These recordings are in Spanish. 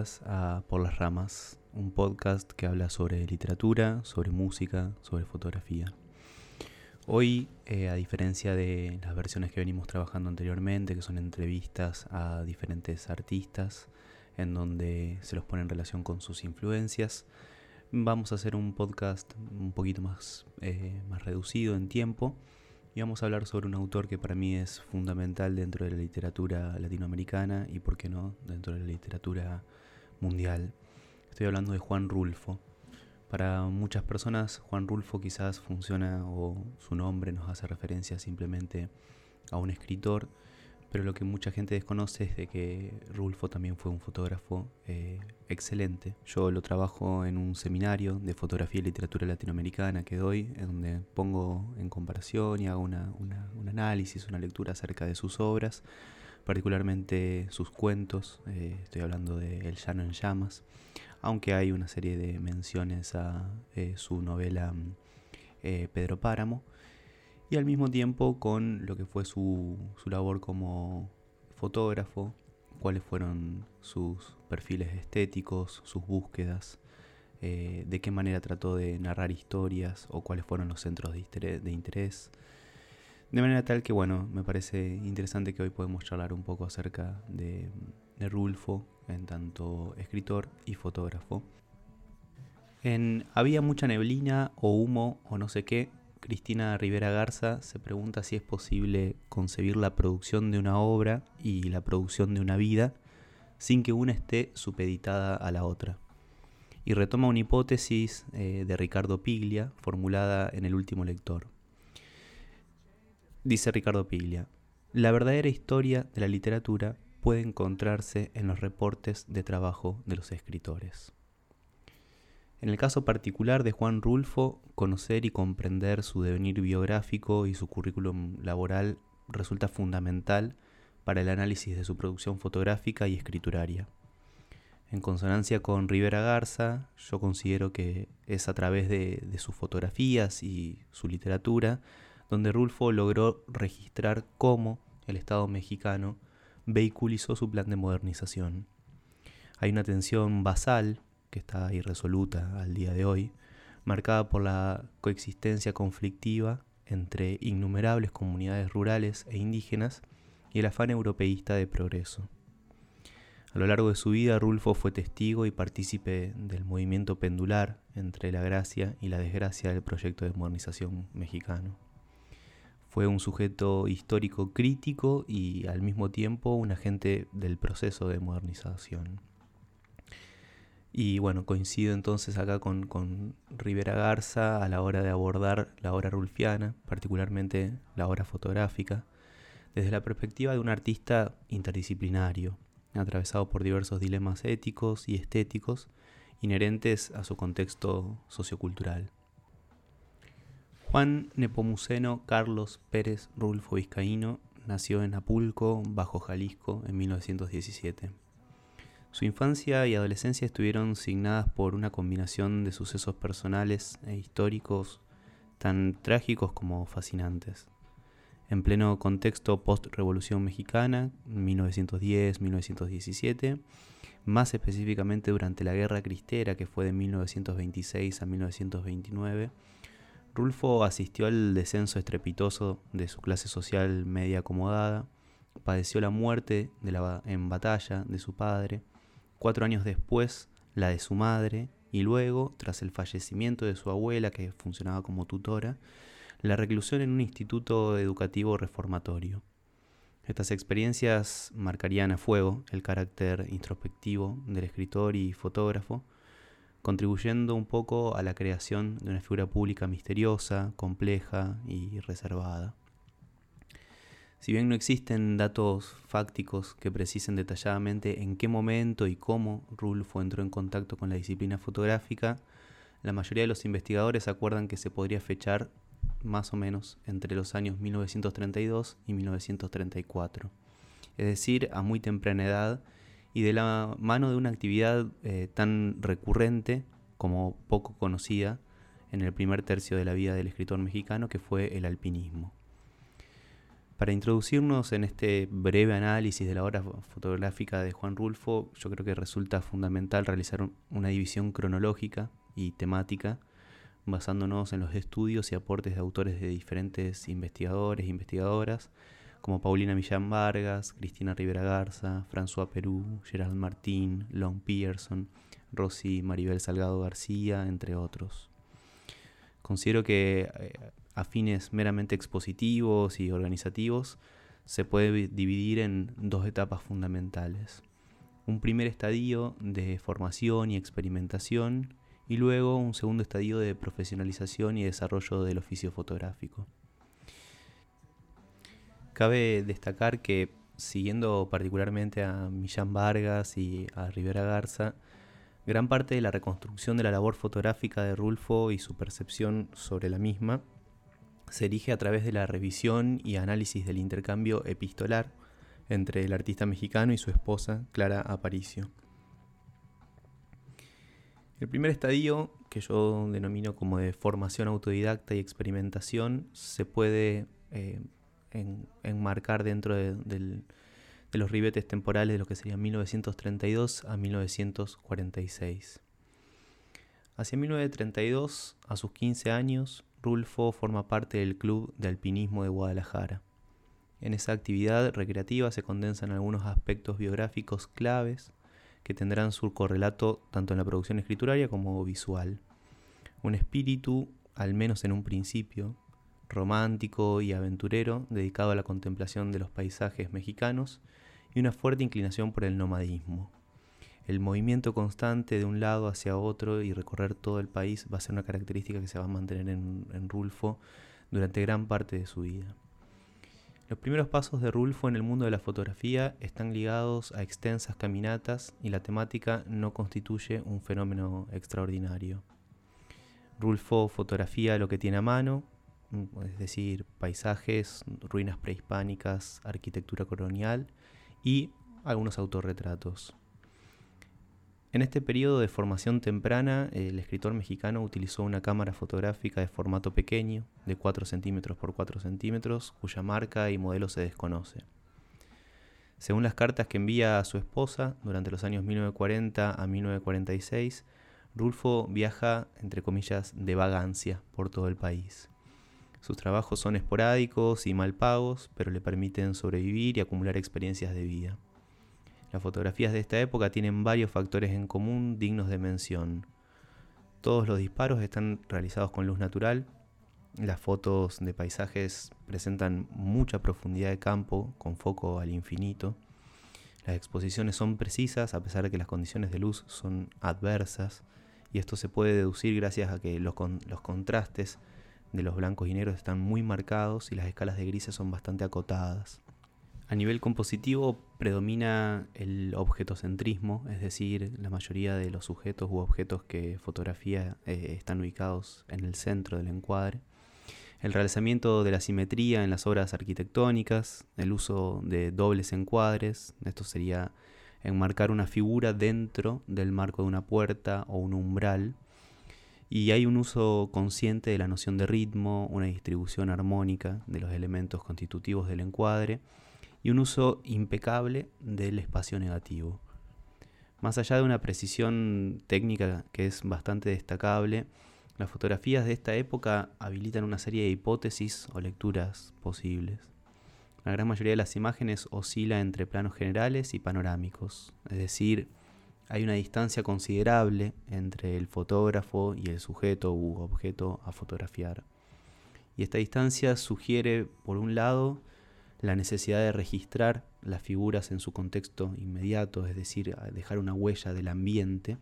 bienvenidas a Por las Ramas, un podcast que habla sobre literatura, sobre música, sobre fotografía. Hoy, eh, a diferencia de las versiones que venimos trabajando anteriormente, que son entrevistas a diferentes artistas, en donde se los pone en relación con sus influencias, vamos a hacer un podcast un poquito más, eh, más reducido en tiempo y vamos a hablar sobre un autor que para mí es fundamental dentro de la literatura latinoamericana y, por qué no, dentro de la literatura mundial. Estoy hablando de Juan Rulfo. Para muchas personas, Juan Rulfo quizás funciona o su nombre nos hace referencia simplemente a un escritor pero lo que mucha gente desconoce es de que Rulfo también fue un fotógrafo eh, excelente. Yo lo trabajo en un seminario de fotografía y literatura latinoamericana que doy, en donde pongo en comparación y hago una, un análisis, una lectura acerca de sus obras, particularmente sus cuentos. Eh, estoy hablando de El Llano en Llamas, aunque hay una serie de menciones a eh, su novela Pedro Páramo y al mismo tiempo con lo que fue su, labor como fotógrafo, cuáles fueron sus perfiles estéticos, sus búsquedas, eh, de qué manera trató de narrar historias o cuáles fueron los centros de interés, manera tal que, bueno, me parece interesante que hoy podemos charlar un poco acerca de, de Rulfo, en tanto escritor y fotógrafo. En Había mucha neblina o humo o no sé qué, Cristina Rivera Garza se pregunta si es posible concebir la producción de una obra y la producción de una vida sin que una esté supeditada a la otra. Y retoma una hipótesis eh, de Ricardo Piglia, formulada en el último lector. Dice Ricardo Piglia, la verdadera historia de la literatura puede encontrarse en los reportes de trabajo de los escritores. En el caso particular de Juan Rulfo, conocer y comprender su devenir biográfico y su currículum laboral resulta fundamental para el análisis de su producción fotográfica y escrituraria. En consonancia con Rivera Garza, yo considero que es a través de, de, sus fotografías y su literatura donde Rulfo logró registrar cómo el Estado mexicano vehiculizó su plan de modernización. Hay una tensión basal que está irresoluta al día de hoy, marcada por la coexistencia conflictiva entre innumerables comunidades rurales e indígenas y el afán europeísta de progreso. A lo largo de su vida, Rulfo fue testigo y partícipe del movimiento pendular entre la gracia y la desgracia del proyecto de modernización mexicano. Fue un sujeto histórico crítico y al mismo tiempo un agente del proceso de modernización. Y bueno, coincido entonces acá con, Rivera Garza a la hora de abordar la obra rulfiana, particularmente la obra fotográfica, desde la perspectiva de un artista interdisciplinario, atravesado por diversos dilemas éticos y estéticos inherentes a su contexto sociocultural. Juan Nepomuceno Carlos Pérez Rulfo Vizcaíno nació en Apulco, Bajo Jalisco, en 1917. Su infancia y adolescencia estuvieron signadas por una combinación de sucesos personales e históricos tan trágicos como fascinantes. En pleno contexto post-revolución mexicana, 1910-1917, más específicamente durante la Guerra Cristera que fue de 1926 a 1929, Rulfo asistió al descenso estrepitoso de su clase social media acomodada, padeció la muerte en batalla de su padre, cuatro años después la de su madre y luego, tras el fallecimiento de su abuela que funcionaba como tutora, la reclusión en un instituto educativo reformatorio. Estas experiencias marcarían a fuego el carácter introspectivo del escritor y fotógrafo, contribuyendo un poco a la creación de una figura pública misteriosa, compleja y reservada. Si bien no existen datos fácticos que precisen detalladamente en qué momento y cómo Rulfo entró en contacto con la disciplina fotográfica, la mayoría de los investigadores acuerdan que se podría fechar más o menos entre los años 1932 y 1934, es decir, a muy temprana edad y de la mano de una actividad eh, tan recurrente como poco conocida en el primer tercio de la vida del escritor mexicano que fue el alpinismo. Para introducirnos en este breve análisis de la obra fotográfica de Juan Rulfo, yo creo que resulta fundamental realizar una división cronológica y temática basándonos en los estudios y aportes de autores de diferentes investigadores e investigadoras, como Paulina Millán Vargas, Cristina Rivera Garza, François Perú, Gerald Martín, Long Pearson, Rosy Maribel Salgado García, entre otros. Considero que eh, a fines meramente expositivos y organizativos, se puede dividir en dos etapas fundamentales. Un primer estadio de formación y experimentación y luego un segundo estadio de profesionalización y desarrollo del oficio fotográfico. Cabe destacar que, siguiendo particularmente a Millán Vargas y a Rivera Garza, gran parte de la reconstrucción de la labor fotográfica de Rulfo y su percepción sobre la misma se erige a través de la revisión y análisis del intercambio epistolar entre el artista mexicano y su esposa, Clara Aparicio. El primer estadio, que yo denomino como de formación autodidacta y experimentación, se puede eh, enmarcar dentro de, de, los ribetes temporales de lo que sería 1932 a 1946. Hacia 1932, a sus 15 años, Rulfo forma parte del Club de Alpinismo de Guadalajara. En esa actividad recreativa se condensan algunos aspectos biográficos claves que tendrán su correlato tanto en la producción escrituraria como visual. Un espíritu, al menos en un principio, romántico y aventurero, dedicado a la contemplación de los paisajes mexicanos, y una fuerte inclinación por el nomadismo el movimiento constante de un lado hacia otro y recorrer todo el país va a ser una característica que se va a mantener en, Rulfo durante gran parte de su vida. Los primeros pasos de Rulfo en el mundo de la fotografía están ligados a extensas caminatas y la temática no constituye un fenómeno extraordinario. Rulfo fotografía lo que tiene a mano, es decir, paisajes, ruinas prehispánicas, arquitectura colonial y algunos autorretratos. En este periodo de formación temprana, el escritor mexicano utilizó una cámara fotográfica de formato pequeño, de 4 centímetros por 4 centímetros, cuya marca y modelo se desconoce. Según las cartas que envía a su esposa durante los años 1940 a 1946, Rulfo viaja, entre comillas, de vagancia por todo el país. Sus trabajos son esporádicos y mal pagos, pero le permiten sobrevivir y acumular experiencias de vida. Las fotografías de esta época tienen varios factores en común dignos de mención. Todos los disparos están realizados con luz natural. Las fotos de paisajes presentan mucha profundidad de campo con foco al infinito. Las exposiciones son precisas a pesar de que las condiciones de luz son adversas y esto se puede deducir gracias a que los, los contrastes de los blancos y negros están muy marcados y las escalas de grises son bastante acotadas. A nivel compositivo predomina el objetocentrismo, es decir, la mayoría de los sujetos u objetos que fotografía eh, están ubicados en el centro del encuadre. El realizamiento de la simetría en las obras arquitectónicas, el uso de dobles encuadres, esto sería enmarcar una figura dentro del marco de una puerta o un umbral, y hay un uso consciente de la noción de ritmo, una distribución armónica de los elementos constitutivos del encuadre, y un uso impecable del espacio negativo. Más allá de una precisión técnica que es bastante destacable, las fotografías de esta época habilitan una serie de hipótesis o lecturas posibles. La gran mayoría de las imágenes oscila entre planos generales y panorámicos, es decir, hay una distancia considerable entre el fotógrafo y el sujeto u objeto a fotografiar. Y esta distancia sugiere, por un lado, la necesidad de registrar las figuras en su contexto inmediato, es decir, dejar una huella del ambiente.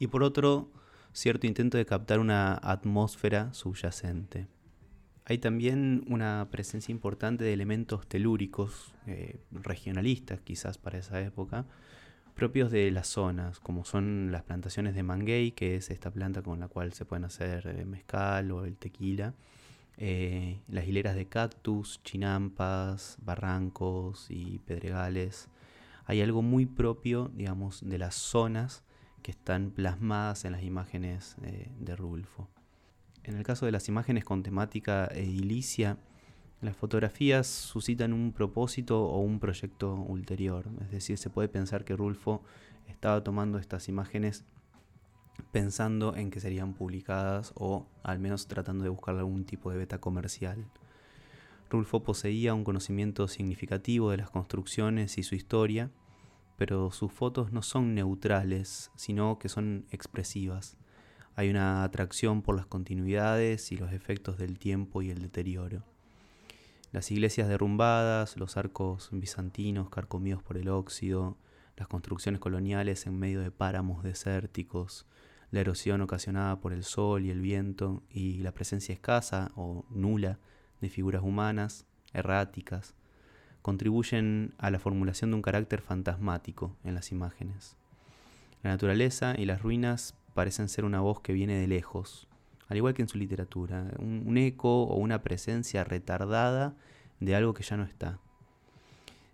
Y por otro, cierto intento de captar una atmósfera subyacente. Hay también una presencia importante de elementos telúricos, eh, regionalistas quizás para esa época, propios de las zonas, como son las plantaciones de manguey, que es esta planta con la cual se pueden hacer eh, mezcal o el tequila, eh, las hileras de cactus, chinampas, barrancos y pedregales. Hay algo muy propio, digamos, de las zonas que están plasmadas en las imágenes eh, de Rulfo. En el caso de las imágenes con temática edilicia, Las fotografías suscitan un propósito o un proyecto ulterior, es decir, se puede pensar que Rulfo estaba tomando estas imágenes pensando en que serían publicadas o al menos tratando de buscar algún tipo de beta comercial. Rulfo poseía un conocimiento significativo de las construcciones y su historia, pero sus fotos no son neutrales, sino que son expresivas. Hay una atracción por las continuidades y los efectos del tiempo y el deterioro. Las iglesias derrumbadas, los arcos bizantinos carcomidos por el óxido, las construcciones coloniales en medio de páramos desérticos, la erosión ocasionada por el sol y el viento y la presencia escasa o nula de figuras humanas, erráticas, contribuyen a la formulación de un carácter fantasmático en las imágenes. La naturaleza y las ruinas parecen ser una voz que viene de lejos, al igual que en su literatura, un, eco o una presencia retardada de algo que ya no está.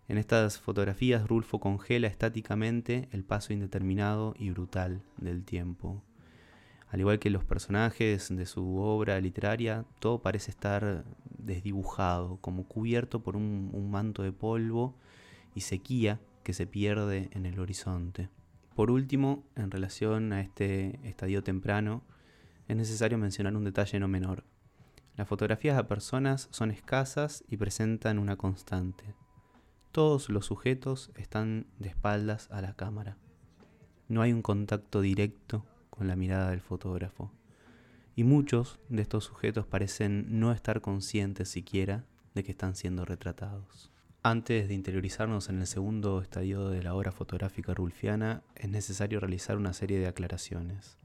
En estas fotografías Rulfo congela estáticamente el paso indeterminado y brutal del tiempo. Al igual que los personajes de su obra literaria, todo parece estar desdibujado, como cubierto por un, un manto de polvo y sequía que se pierde en el horizonte. Por último, en relación a este estadio temprano, es necesario mencionar un detalle no menor. Las fotografías a personas son escasas y presentan una constante. Todos los sujetos están de espaldas a la cámara. No hay un contacto directo con la mirada del fotógrafo. Y muchos de estos sujetos parecen no estar conscientes siquiera de que están siendo retratados. Antes de interiorizarnos en el segundo estadio de la obra fotográfica rulfiana, es necesario realizar una serie de aclaraciones.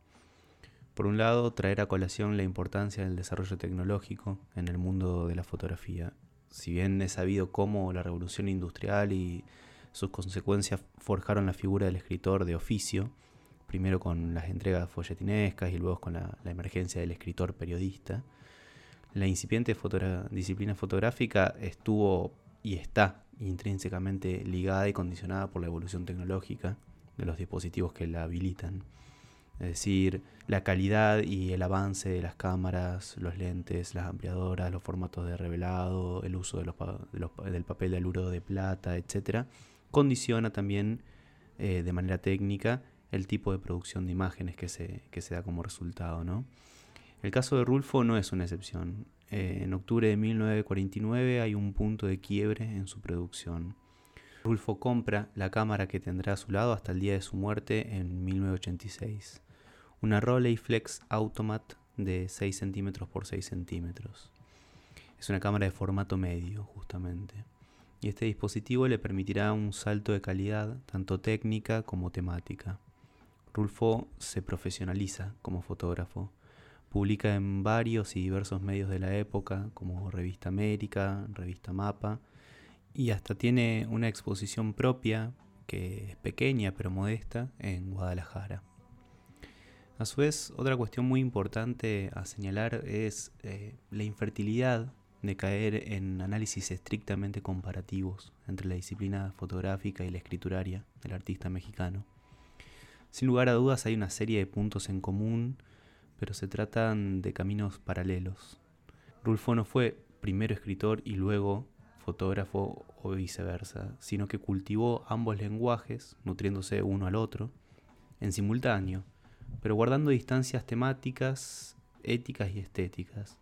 Por un lado, traer a colación la importancia del desarrollo tecnológico en el mundo de la fotografía si bien he sabido cómo la revolución industrial y sus consecuencias forjaron la figura del escritor de oficio, primero con las entregas folletinescas y luego con la, emergencia del escritor periodista, la incipiente disciplina fotográfica estuvo y está intrínsecamente ligada y condicionada por la evolución tecnológica de los dispositivos que la habilitan. Es decir, la calidad y el avance de las cámaras, los lentes, las ampliadoras, los formatos de revelado, el uso del papel de aluro de plata, etc., condiciona también eh, de manera técnica el tipo de producción de imágenes que se, que se da como resultado. ¿no? El caso de Rulfo no es una excepción. Eh, en octubre de 1949 hay un punto de quiebre en su producción. Rulfo compra la cámara que tendrá a su lado hasta el día de su muerte en 1986 una Rolleiflex Automat de 6 centímetros por 6 centímetros. Es una cámara de formato medio, justamente. Y este dispositivo le permitirá un salto de calidad, tanto técnica como temática. Rulfo se profesionaliza como fotógrafo. Publica en varios y diversos medios de la época, como Revista América, Revista Mapa, y hasta tiene una exposición propia, que es pequeña pero modesta, en Guadalajara. A su vez, otra cuestión muy importante a señalar es eh, la infertilidad de caer en análisis estrictamente comparativos entre la disciplina fotográfica y la escrituraria del artista mexicano. Sin lugar a dudas hay una serie de puntos en común, pero se tratan de caminos paralelos. Rulfo no fue primero escritor y luego fotógrafo o viceversa, sino que cultivó ambos lenguajes, nutriéndose uno al otro, en simultáneo, pero guardando distancias temáticas, éticas y estéticas.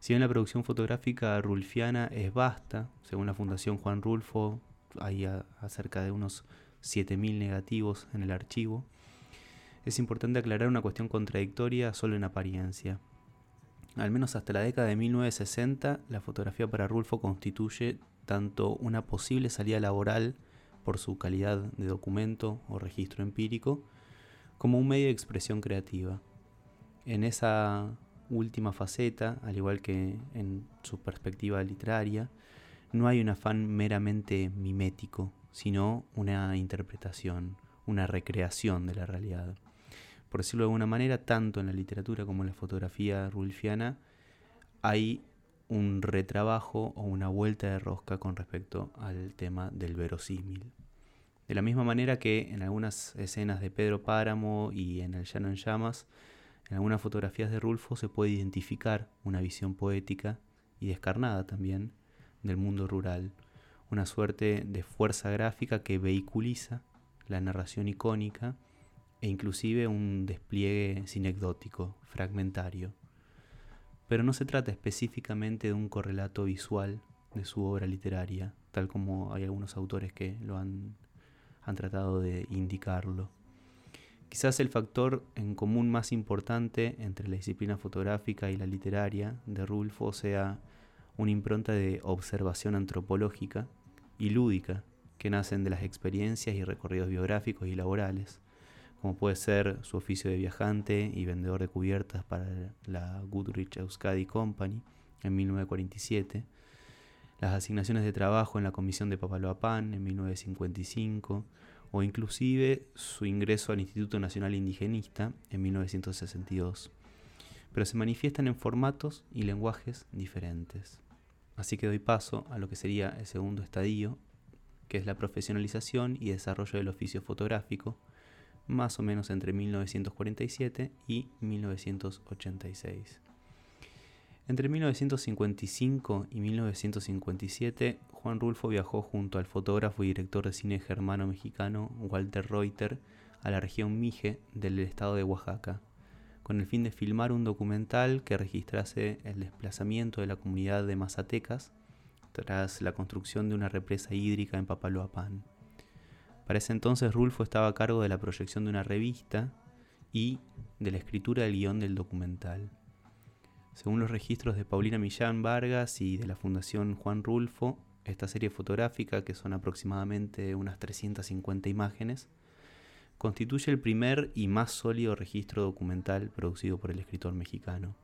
Si bien la producción fotográfica rulfiana es vasta, según la Fundación Juan Rulfo, hay cerca de unos 7.000 negativos en el archivo, es importante aclarar una cuestión contradictoria solo en apariencia. Al menos hasta la década de 1960, la fotografía para Rulfo constituye tanto una posible salida laboral por su calidad de documento o registro empírico, como un medio de expresión creativa. En esa última faceta, al igual que en su perspectiva literaria, no hay un afán meramente mimético, sino una interpretación, una recreación de la realidad. Por decirlo de alguna manera, tanto en la literatura como en la fotografía rulfiana hay un retrabajo o una vuelta de rosca con respecto al tema del verosímil. De la misma manera que en algunas escenas de Pedro Páramo y en El Llano en Llamas, en algunas fotografías de Rulfo se puede identificar una visión poética y descarnada también del mundo rural, una suerte de fuerza gráfica que vehiculiza la narración icónica e inclusive un despliegue sinecdótico, fragmentario. Pero no se trata específicamente de un correlato visual de su obra literaria, tal como hay algunos autores que lo han, han tratado de indicarlo. Quizás el factor en común más importante entre la disciplina fotográfica y la literaria de Rulfo sea una impronta de observación antropológica y lúdica que nacen de las experiencias y recorridos biográficos y laborales, como puede ser su oficio de viajante y vendedor de cubiertas para la Goodrich Euskadi Company en 1947, las asignaciones de trabajo en la Comisión de Papaloapan en 1955, o inclusive su ingreso al Instituto Nacional Indigenista en 1962, pero se manifiestan en formatos y lenguajes diferentes. Así que doy paso a lo que sería el segundo estadio, que es la profesionalización y desarrollo del oficio fotográfico, más o menos entre 1947 y 1986. Entre 1955 y 1957, Juan Rulfo viajó junto al fotógrafo y director de cine germano-mexicano Walter Reuter a la región Mije del estado de Oaxaca, con el fin de filmar un documental que registrase el desplazamiento de la comunidad de Mazatecas tras la construcción de una represa hídrica en Papaloapan. Para ese entonces Rulfo estaba a cargo de la proyección de una revista y de la escritura del guion del documental. Según los registros de Paulina Millán Vargas y de la Fundación Juan Rulfo, esta serie fotográfica, que son aproximadamente unas 350 imágenes, constituye el primer y más sólido registro documental producido por el escritor mexicano.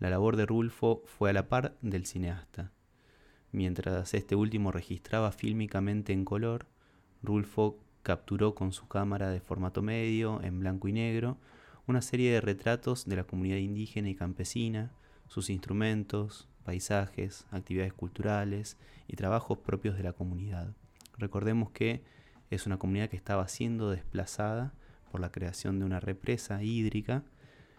La labor de Rulfo fue a la par del cineasta. Mientras este último registraba fílmicamente en color, Rulfo capturó con su cámara de formato medio, en blanco y negro, una serie de retratos de la comunidad indígena y campesina, sus instrumentos, paisajes, actividades culturales y trabajos propios de la comunidad. Recordemos que es una comunidad que estaba siendo desplazada por la creación de una represa hídrica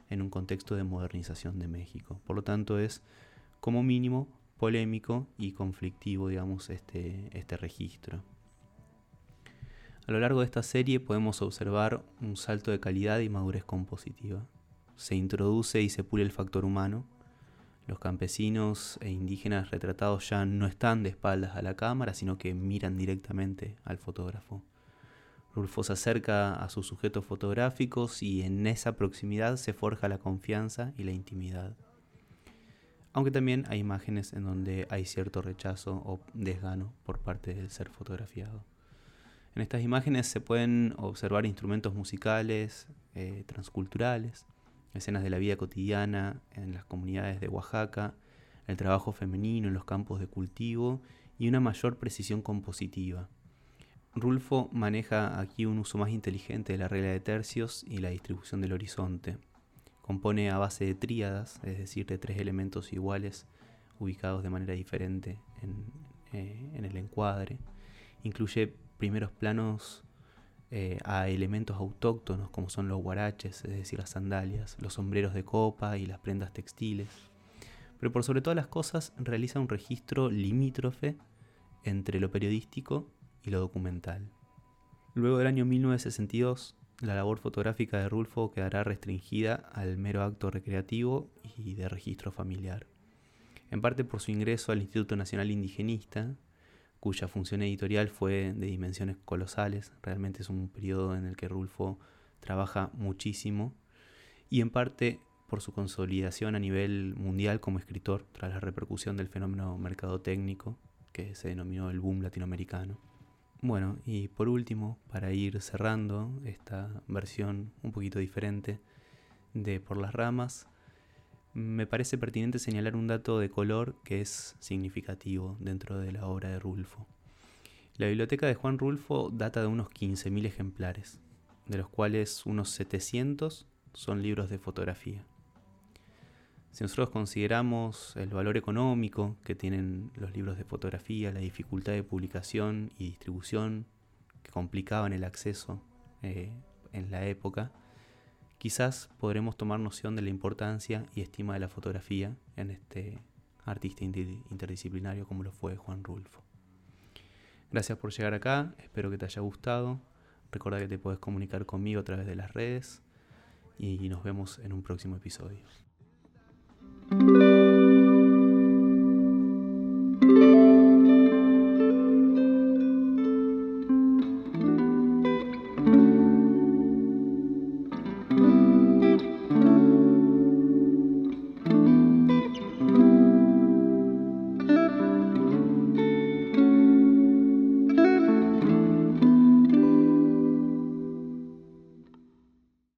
en un contexto de modernización de México. Por lo tanto es como mínimo polémico y conflictivo, digamos, este, este registro. A lo largo de esta serie podemos observar un salto de calidad y madurez compositiva. Se introduce y se pule el factor humano. Los campesinos e indígenas retratados ya no están de espaldas a la cámara, sino que miran directamente al fotógrafo. Rulfo se acerca a sus sujetos fotográficos y en esa proximidad se forja la confianza y la intimidad. Aunque también hay imágenes en donde hay cierto rechazo o desgano por parte del ser fotografiado. En estas imágenes se pueden observar instrumentos musicales, eh, transculturales, escenas de la vida cotidiana en las comunidades de Oaxaca, el trabajo femenino en los campos de cultivo y una mayor precisión compositiva. Rulfo maneja aquí un uso más inteligente de la regla de tercios y la distribución del horizonte. Compone a base de tríadas, es decir, de tres elementos iguales ubicados de manera diferente en, eh, en el encuadre. Incluye primeros planos eh, a elementos autóctonos como son los guaraches, es decir, las sandalias, los sombreros de copa y las prendas textiles. Pero por sobre todas las cosas realiza un registro limítrofe entre lo periodístico y lo documental. Luego del año 1962, la labor fotográfica de Rulfo quedará restringida al mero acto recreativo y de registro familiar. En parte por su ingreso al Instituto Nacional Indigenista, cuya función editorial fue de dimensiones colosales. Realmente es un periodo en el que Rulfo trabaja muchísimo y en parte por su consolidación a nivel mundial como escritor tras la repercusión del fenómeno mercadotécnico que se denominó el boom latinoamericano. Bueno, y por último, para ir cerrando esta versión un poquito diferente de Por las Ramas, me parece pertinente señalar un dato de color que es significativo dentro de la obra de Rulfo. La biblioteca de Juan Rulfo data de unos 15.000 ejemplares, de los cuales unos 700 son libros de fotografía. Si nosotros consideramos el valor económico que tienen los libros de fotografía, la dificultad de publicación y distribución que complicaban el acceso eh, en la época, quizás podremos tomar noción de la importancia y estima de la fotografía en este artista interdisciplinario como lo fue Juan Rulfo. Gracias por llegar acá, espero que te haya gustado. Recuerda que te puedes comunicar conmigo a través de las redes y nos vemos en un próximo episodio.